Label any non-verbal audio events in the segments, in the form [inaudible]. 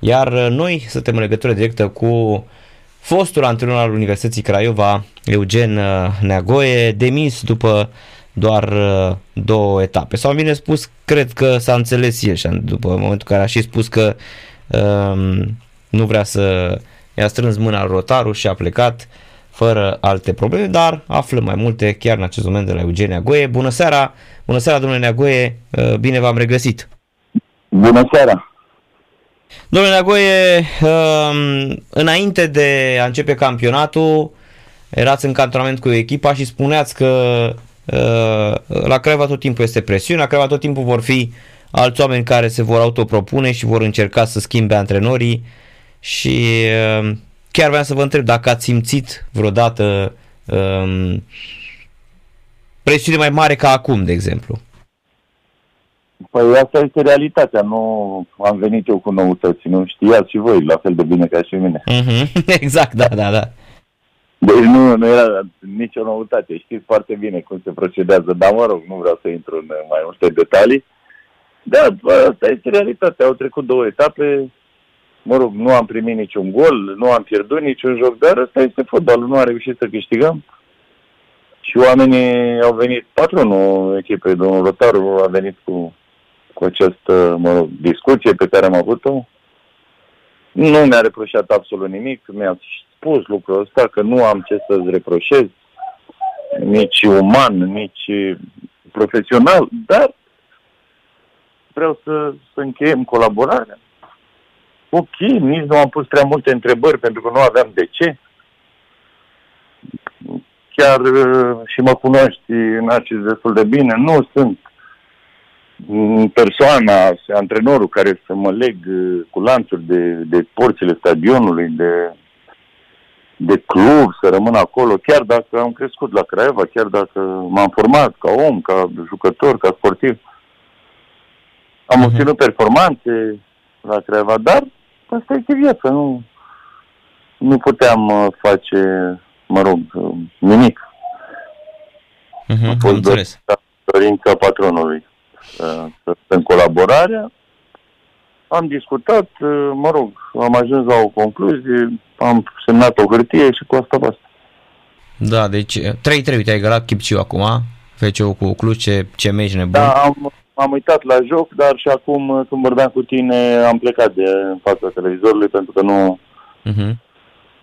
Iar noi suntem în legătură directă cu fostul antrenor al Universității Craiova, Eugen Neagoe, demis după doar două etape. Sau bine spus, cred că s-a înțeles el și după momentul în care a și spus că um, nu vrea să i-a strâns mâna rotarul și a plecat fără alte probleme, dar aflăm mai multe chiar în acest moment de la Eugenia Goie. Bună seara! Bună seara, domnule Neagoie! Uh, bine v-am regăsit! Bună seara! Domnule Neagoie, um, înainte de a începe campionatul, erați în cantonament cu echipa și spuneați că uh, la Craiova tot timpul este presiune, la Craiova tot timpul vor fi alți oameni care se vor autopropune și vor încerca să schimbe antrenorii și uh, chiar vreau să vă întreb dacă ați simțit vreodată um, presiune mai mare ca acum, de exemplu. Păi asta este realitatea, nu am venit eu cu noutăți, nu știați și voi la fel de bine ca și mine. Mm-hmm. [laughs] Exact, da, da, da. Deci nu, nu era nicio noutate, știți foarte bine cum se procedează, dar mă rog, nu vreau să intru în mai multe detalii. Da, asta este realitatea, au trecut două etape, mă rog, nu am primit niciun gol, nu am pierdut niciun joc, dar ăsta este fotbalul, nu am reușit să câștigăm. Și oamenii au venit, patronul echipei, domnul Rotaru, a venit cu, cu această, mă rog, discuție pe care am avut-o. Nu mi-a reproșat absolut nimic, mi-a spus lucrul ăsta, că nu am ce să-ți reproșez, nici uman, nici profesional, dar vreau să, să încheiem colaborarea ok, nici nu am pus prea multe întrebări pentru că nu aveam de ce. Chiar uh, și mă cunoști în acest destul de bine, nu sunt persoana, antrenorul care să mă leg uh, cu lanțuri de, de porțile stadionului, de, de club, să rămân acolo, chiar dacă am crescut la Craiova, chiar dacă m-am format ca om, ca jucător, ca sportiv. Am mhm. obținut performanțe la Craiova, dar asta este viața, nu, nu puteam uh, face, mă rog, uh, nimic. Uh-huh, a fost înțeles. dorința patronului uh, să în colaborarea. Am discutat, mă rog, am ajuns la o concluzie, am semnat o hârtie și cu asta basta. Da, deci 3-3, uite, ai egalat Chipciu acum, FCU cu Cluj, ce, ce meci nebun. Da, am, am uitat la joc, dar și acum când vorbeam cu tine am plecat de în fața televizorului pentru că nu, uh-huh.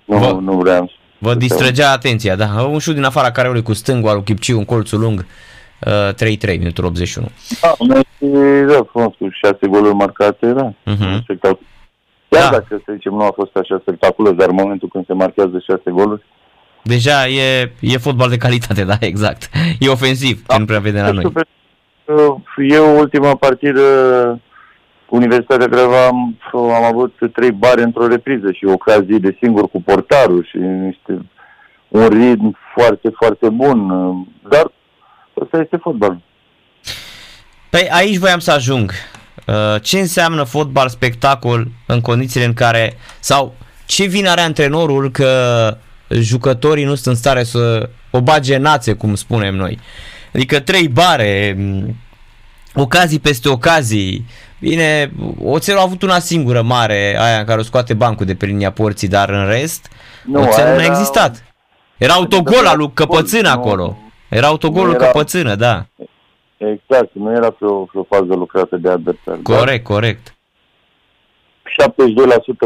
nu, vă, nu vreau. Vă distrăgea atenția, da. Un șut din afara careului cu stângul al Chipciu, un colțul lung, uh, 3-3, minutul 81. Da, da, frumos, cu șase goluri marcate, da. Uh-huh. Chiar da. dacă, să zicem, nu a fost așa spectaculos, dar în momentul când se marchează șase goluri, Deja e, e fotbal de calitate, da, exact. E ofensiv, da. ce nu prea vedem la noi. Super, eu, ultima partidă cu Universitatea Craiova am, am avut trei bare într-o repriză și ocazii de singur cu portarul și niște, un ritm foarte, foarte bun. Dar ăsta este fotbal. Păi aici voiam să ajung. Uh, ce înseamnă fotbal spectacol în condițiile în care, sau ce vin are antrenorul că jucătorii nu sunt în stare să o bage națe, cum spunem noi. Adică trei bare, ocazii peste ocazii. Bine, Oțelul a avut una singură mare, aia în care o scoate bancul de pe linia porții, dar în rest, nu, Oțelul nu a existat. Era autogol al lui Căpățână acolo. Era autogolul era... Căpățână, da. Exact, nu era pe o, pe o fază lucrată de adversar. Corect, da? corect.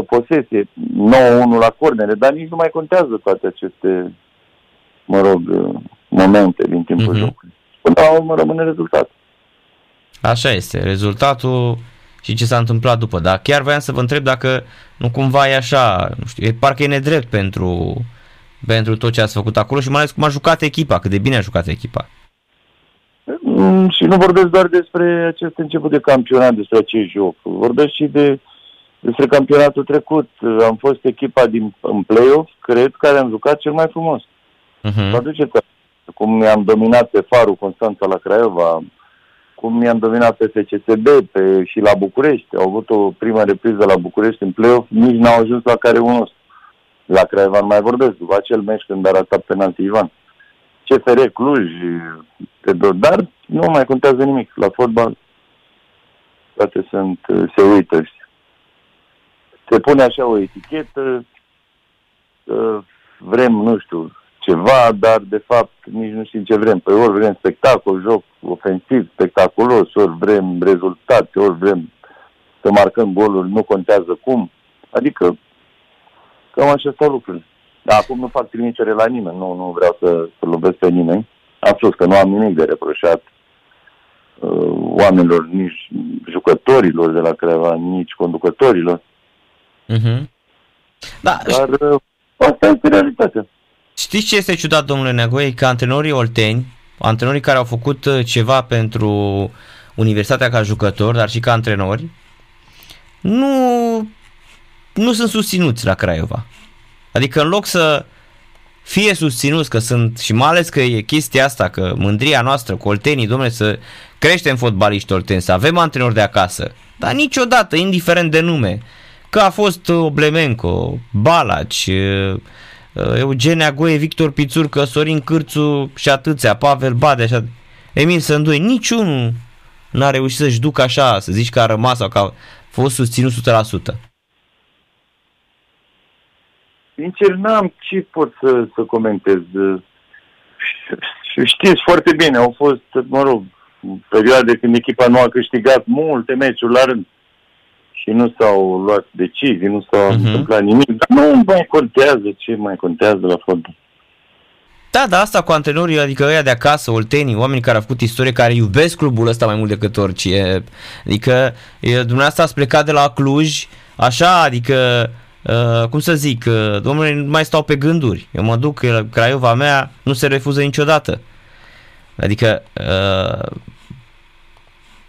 72% posesie, 9-1 la cornere, dar nici nu mai contează toate aceste, mă rog, momente din timpul uh-huh. jocului. Până la urmă rămâne rezultatul. Așa este, rezultatul și ce s-a întâmplat după. Dar chiar voiam să vă întreb dacă nu cumva e așa, nu știu, e, parcă e nedrept pentru, pentru tot ce ați făcut acolo și mai ales cum a jucat echipa, cât de bine a jucat echipa. Mm, și nu vorbesc doar despre acest început de campionat, despre acest joc. Vorbesc și de, despre campionatul trecut. Am fost echipa din, în play-off, cred, care am jucat cel mai frumos. Uh-huh. Vă aduceți cum mi-am dominat pe Farul Constanța la Craiova, cum mi-am dominat pe FCSB pe, și la București. Au avut o primă repriză la București în play-off, nici n-au ajuns la care unul. La Craiova mai vorbesc, după acel meci când a ratat penalti Ivan. CFR Cluj, dar nu mai contează nimic. La fotbal toate sunt, se uită. se pune așa o etichetă, că vrem, nu știu, ceva, dar de fapt nici nu știm ce vrem. Păi ori vrem spectacol, joc ofensiv, spectaculos, ori vrem rezultate, ori vrem să marcăm goluri, nu contează cum. Adică cam așa stau lucrurile. Dar acum nu fac trimitere la nimeni, nu, nu vreau să, să lovesc pe nimeni. Am spus că nu am nimic de reproșat uh, oamenilor, nici jucătorilor de la Creva, nici conducătorilor. Uh-huh. Da, Dar uh, asta este realitatea. Știți ce este ciudat, domnule Neagoie? Că antrenorii olteni, antrenorii care au făcut uh, ceva pentru Universitatea ca jucători, dar și ca antrenori, nu, nu sunt susținuți la Craiova. Adică în loc să fie susținuți că sunt, și mai ales că e chestia asta, că mândria noastră cu oltenii, domnule, să creștem fotbaliști olteni, să avem antrenori de acasă, dar niciodată, indiferent de nume, că a fost Oblemenco, Balaci, uh, Eugenia Goe, Victor Pițurcă, Sorin Cârțu și atâția, Pavel Bade, așa, Emil Sândui, niciunul n-a reușit să-și ducă așa, să zici că a rămas sau că a fost susținut 100%. Sincer, n-am ce pot să, să comentez. Și știți foarte bine, au fost, mă rog, perioade când echipa nu a câștigat multe meciuri la rând și nu s-au luat decizii, nu s-a uh-huh. întâmplat nimic, dar nu mai contează ce mai contează la fotbal. Da, da, asta cu antrenorii, adică ăia de acasă, oltenii, oameni care au făcut istorie, care iubesc clubul ăsta mai mult decât orice. Adică e, dumneavoastră ați plecat de la Cluj, așa, adică, uh, cum să zic, uh, domnule, nu mai stau pe gânduri. Eu mă duc, Craiova mea nu se refuză niciodată. Adică, uh,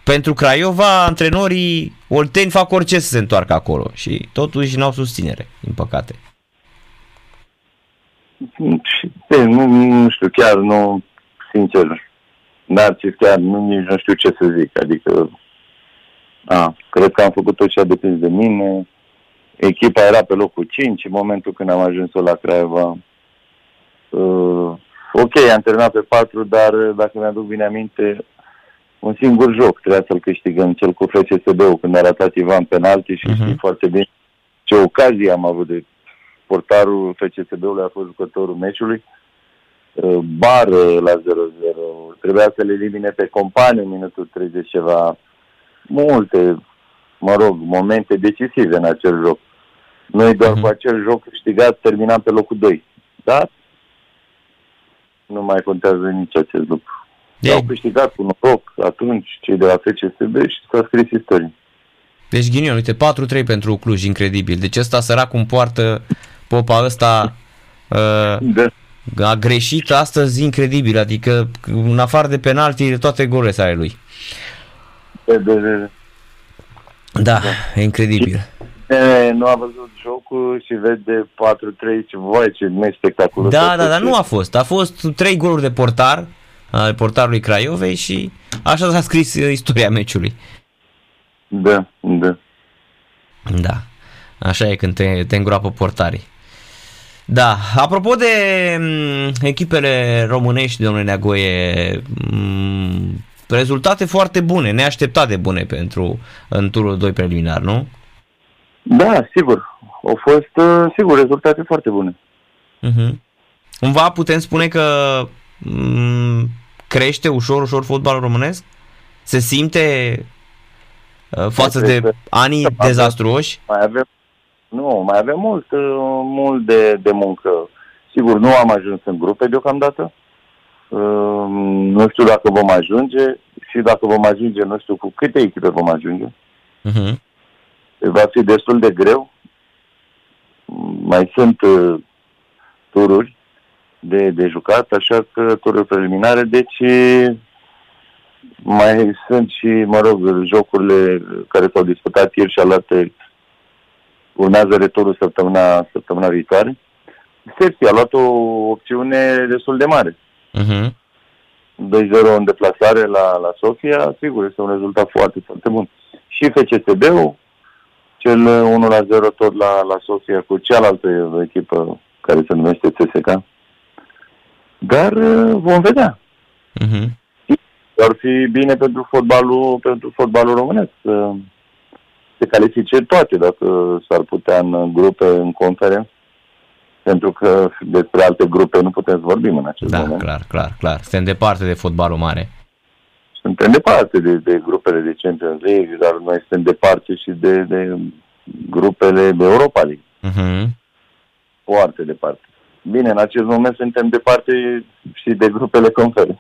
pentru Craiova, antrenorii olteni fac orice să se întoarcă acolo și totuși n-au susținere, din păcate. Nu, nu știu, chiar nu, sincer, Narcis, chiar nu, nici nu știu ce să zic. Adică, a, cred că am făcut tot ce a depins de mine. Echipa era pe locul 5 în momentul când am ajuns la Craiova. Uh, ok, am terminat pe 4, dar dacă mi-aduc bine aminte, un singur joc trebuia să-l câștigăm, cel cu FCSB-ul, când a ratat Ivan penalti și uh-huh. știi foarte bine ce ocazie am avut de portarul FCSB-ului a fost jucătorul meciului. Uh, bar la 0-0. Trebuia să le elimine pe companii în minutul 30 ceva. Multe, mă rog, momente decisive în acel joc. Noi doar uh-huh. cu acel joc câștigat terminam pe locul 2. Dar nu mai contează nici acest lucru. De... Au câștigat cu noroc atunci cei de la FCSB și s-a scris istorie. Deci ghinion, uite, 4-3 pentru Cluj, incredibil. Deci ăsta sărac cum poartă popa ăsta uh, da. a greșit astăzi incredibil, adică în afară de penalti, toate golele ale lui. De, de, de. Da, da, e incredibil. E, nu a văzut jocul și vede 4-3, ce voi, ce meci spectaculos. Da, da, da, nu a fost. A fost 3 goluri de portar, al portarului Craiovei și așa s-a scris istoria meciului. Da, da. Da, așa e când te, te îngroapă portarii. Da, apropo de m- mm, echipele românești, domnule Neagoie, m- mm, rezultate foarte bune, neașteptate bune pentru în turul 2 preliminar, nu? Da, sigur. Au fost, uh, sigur, rezultate foarte bune. Uh-huh. Cumva putem spune că m- mm, crește ușor, ușor fotbalul românesc? Se simte uh, față de anii dezastruoși? Mai avem, nu, mai avem mult, uh, mult de, de muncă. Sigur, nu am ajuns în grupe deocamdată. Uh, nu știu dacă vom ajunge și dacă vom ajunge, nu știu cu câte echipe vom ajunge. Uh-huh. Va fi destul de greu. Mai sunt uh, tururi de, de jucat, așa că tururi preliminare, deci mai sunt și, mă rog, jocurile care s-au disputat ieri și alate urmează returul săptămâna, săptămâna viitoare. Sepsi a luat o opțiune destul de mare. Uh-huh. 2-0 în deplasare la, la Sofia, sigur, este un rezultat foarte, foarte bun. Și FCSB-ul, cel 1-0 tot la, la Sofia cu cealaltă echipă care se numește CSK. Dar uh, vom vedea. Uh-huh. Ar fi bine pentru fotbalul, pentru fotbalul românesc să, se califice toate, dacă s-ar putea în grupe, în conferen. Pentru că despre alte grupe nu putem să vorbim în acest da, moment. clar, clar, clar. Suntem departe de fotbalul mare. Suntem departe de, de grupele de Champions League, dar noi suntem departe și de, de grupele de Europa League. Uh-huh. Foarte departe. Bine, în acest moment suntem departe și de grupele confere.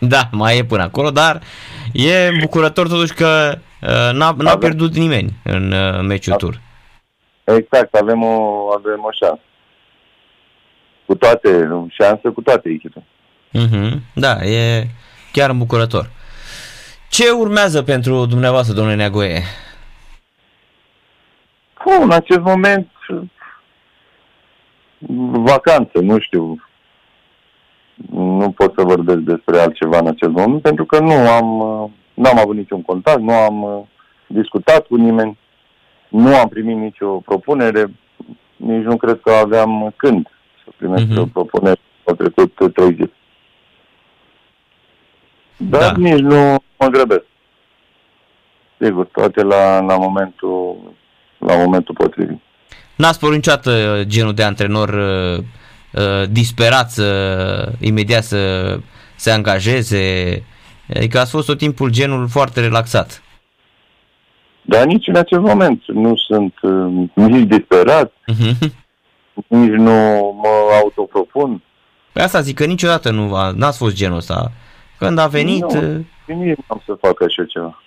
Da, mai e până acolo, dar e bucurător totuși că uh, n-a, n-a Avem- pierdut nimeni în uh, meciul Da. tur. Exact, avem o, avem o șansă. Cu toate, șansă cu toate echipe. Uh-huh. Da, e chiar îmbucurător. Ce urmează pentru dumneavoastră, domnule Neagoe? Fu, în acest moment, vacanță, nu știu. Nu pot să vorbesc despre altceva în acest moment, pentru că nu am, uh, n-am avut niciun contact, nu am uh, discutat cu nimeni, nu am primit nicio propunere, nici nu cred că aveam când să primesc Mhm. o propunere. Au trecut uh, trei zile. Dar Da. da. nici nu mă grăbesc. Sigur, toate la, la momentul la momentul potrivit. N-ați părut niciodată genul de antrenor uh, uh, disperat să imediat să se angajeze? Adică ați fost tot timpul genul foarte relaxat. Dar nici în acest moment nu sunt uh, nici disperat, Uh-huh. Nici nu mă autopropun. Pe asta zic că niciodată nu a, n-ați fost genul ăsta. Când a venit... Nu. uh, Și nici nu am să fac așa ceva.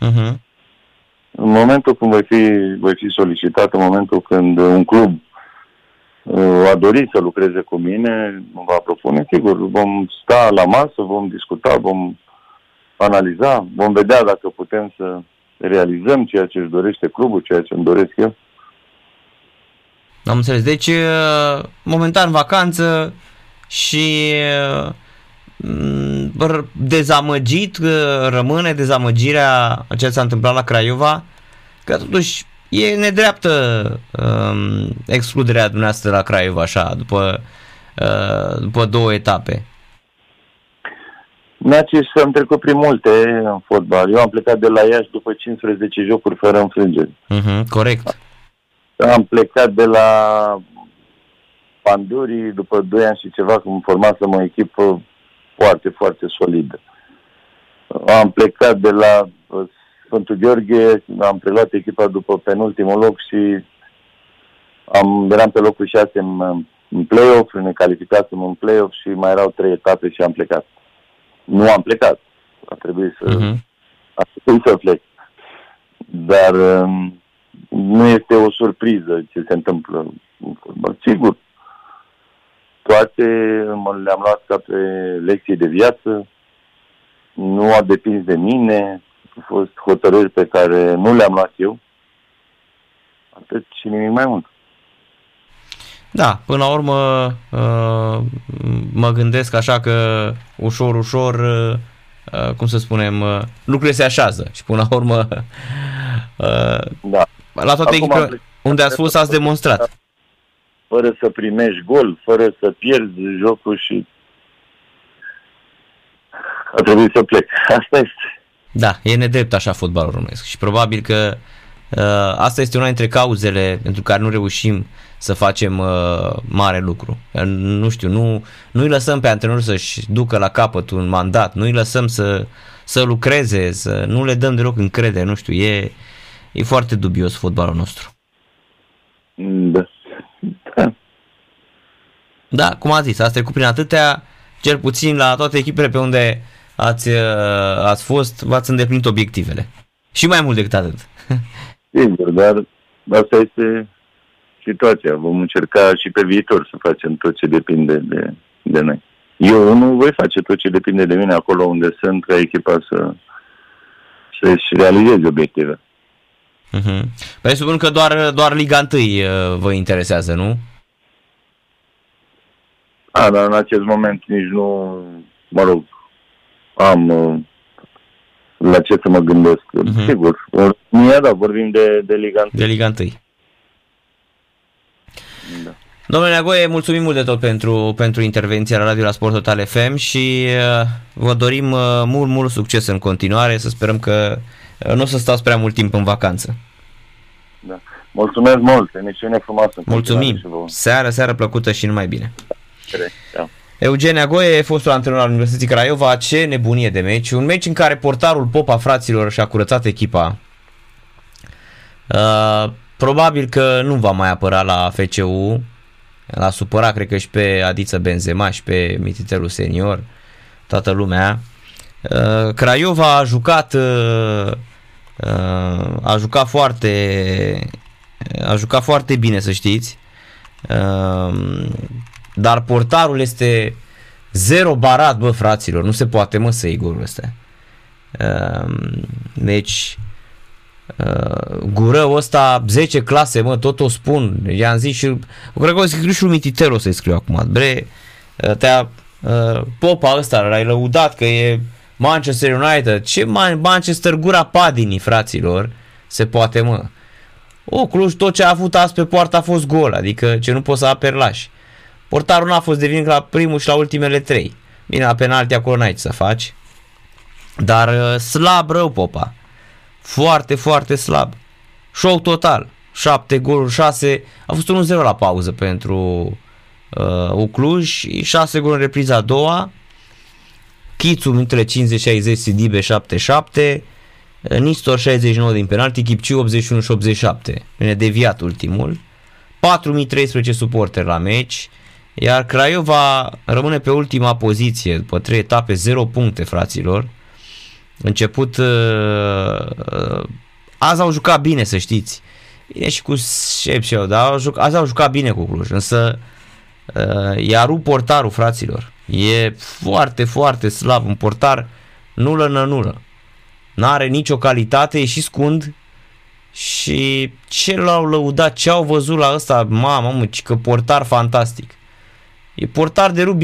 Uh-huh. În momentul când voi fi, voi fi solicitat, în momentul când un club uh, a dorit să lucreze cu mine, mă va propune, sigur, vom sta la masă, vom discuta, vom analiza, vom vedea dacă putem să realizăm ceea ce își dorește clubul, ceea ce îmi doresc eu. Am înțeles. Deci, uh, momentan vacanță și uh, m, r- dezamăgit, uh, rămâne dezamăgirea a ce s-a întâmplat la Craiova, că totuși e nedreaptă um, excluderea dumneavoastră la Craiova, așa, după, uh, după două etape. Naci am trecut prin multe în fotbal. Eu am plecat de la Iași după 15 jocuri fără înfrângeri. Uh-huh, corect. Am plecat de la Pandurii după 2 ani și ceva când formasem o echipă foarte, foarte solidă. Am plecat de la uh, Sfântul Gheorghe, am preluat echipa după penultimul loc și am, eram pe locul 6 în, în play-off, ne calificasem în play-off și mai erau trei etape și am plecat. Nu am plecat. A trebuit să, Uh-huh. a trebuit să plec. Dar um, nu este o surpriză ce se întâmplă în fotbal. Sigur, toate mă le-am luat ca pe lecții de viață, nu a depins de mine, au fost hotărâri pe care nu le-am luat eu, atât și nimic mai mult. Da, până la urmă uh, mă gândesc așa că ușor, ușor, uh, uh, cum să spunem, uh, lucrurile se așează și până la urmă [laughs] uh, Da. La toate Acum am echipele plecat. unde ați fost ați demonstrat. Fără să primești gol, fără să pierzi jocul și a trebuit să plec. Asta este. Da, e nedrept așa fotbalul românesc și probabil că uh, asta este una dintre cauzele pentru care nu reușim să facem uh, mare lucru. Uh, Nu știu, nu, nu îi lăsăm pe antrenor să-și ducă la capăt un mandat, nu îi lăsăm să, să lucreze, să nu le dăm deloc încredere, nu știu, e, e foarte dubios fotbalul nostru. Da. da. Da, cum a zis, ați trecut prin atâtea, cel puțin la toate echipele pe unde ați, uh, ați fost, v-ați îndeplinit obiectivele. Și mai mult decât atât. [laughs] Sigur, dar asta este situația. Vom încerca și pe viitor să facem tot ce depinde de, de noi. Eu nu voi face tot ce depinde de mine acolo unde sunt ca echipa să să-și realizeze obiective. Uh-huh. Păi supun că doar, doar Liga 1 uh, vă interesează, nu? A, dar în acest moment nici nu, mă rog, am uh, la ce să mă gândesc. Mhm. Sigur, România, da, vorbim de, de Liga 1. De Liga 1. Da. Domnule Neagoie, mulțumim mult de tot pentru, pentru intervenția la Radio la Sport Total FM și uh, vă dorim uh, mult, mult succes în continuare. Să sperăm că uh, nu o să stați prea mult timp în vacanță. da. Mulțumesc mult, emisiune frumoasă. Mulțumim. Seară, seară plăcută și numai bine. Da. Eugenia Goie, fostul antrenor al Universității Craiova, ce nebunie de meci. Un meci în care portarul Popa fraților și-a curățat echipa. Uh, probabil că nu va mai apăra la FCU. L-a supărat, cred că și pe Adiță Benzema și pe Mititelul Senior. Toată lumea. Uh, Craiova a jucat uh, uh, a jucat foarte a jucat foarte bine, să știți. Uh, dar portarul este zero barat, bă, fraților. Nu se poate, mă, să iei golul ăsta. Uh, deci, uh, gurău ăsta, 10 clase, mă, tot o spun. I-am zis și, cred că o scriu și lui Mititelu să-i scriu acum. Bre, uh, te-a, uh, popa ăsta, l-ai lăudat că e Manchester United. Ce Manchester gura padinii, fraților, se poate, mă. O, Cluj, tot ce a avut azi pe poartă a fost gol, adică ce nu poți să aperlași. Portarul n-a fost de vină la primul și la ultimele trei. Bine, la penalti acolo n-ai ce să faci. Dar uh, slab rău, Popa. Foarte, foarte slab. Show total. 7 goluri, 6. A fost 1-0 la pauză pentru uh, Ucluj și 6 goluri în repriza a doua. Chițu, minutele 50-60, Sidibe 7-7. Nistor 69 din penalti, Chipciu 81 și 87. Bine, deviat ultimul. 4013 suporteri la meci. Iar Craiova rămâne pe ultima poziție după 3 etape, 0 puncte, fraților. Început uh, uh, azi au jucat bine, să știți. Bine și cu Șepșeu, dar au jucat, azi au jucat bine cu Cluj, însă uh, i-a rupt portarul, fraților. E foarte, foarte slab, un portar nulă în nulă. N-are nicio calitate, e și scund și ce l-au lăudat, ce au văzut la ăsta, mamă, mă, că portar fantastic. E portar de rugby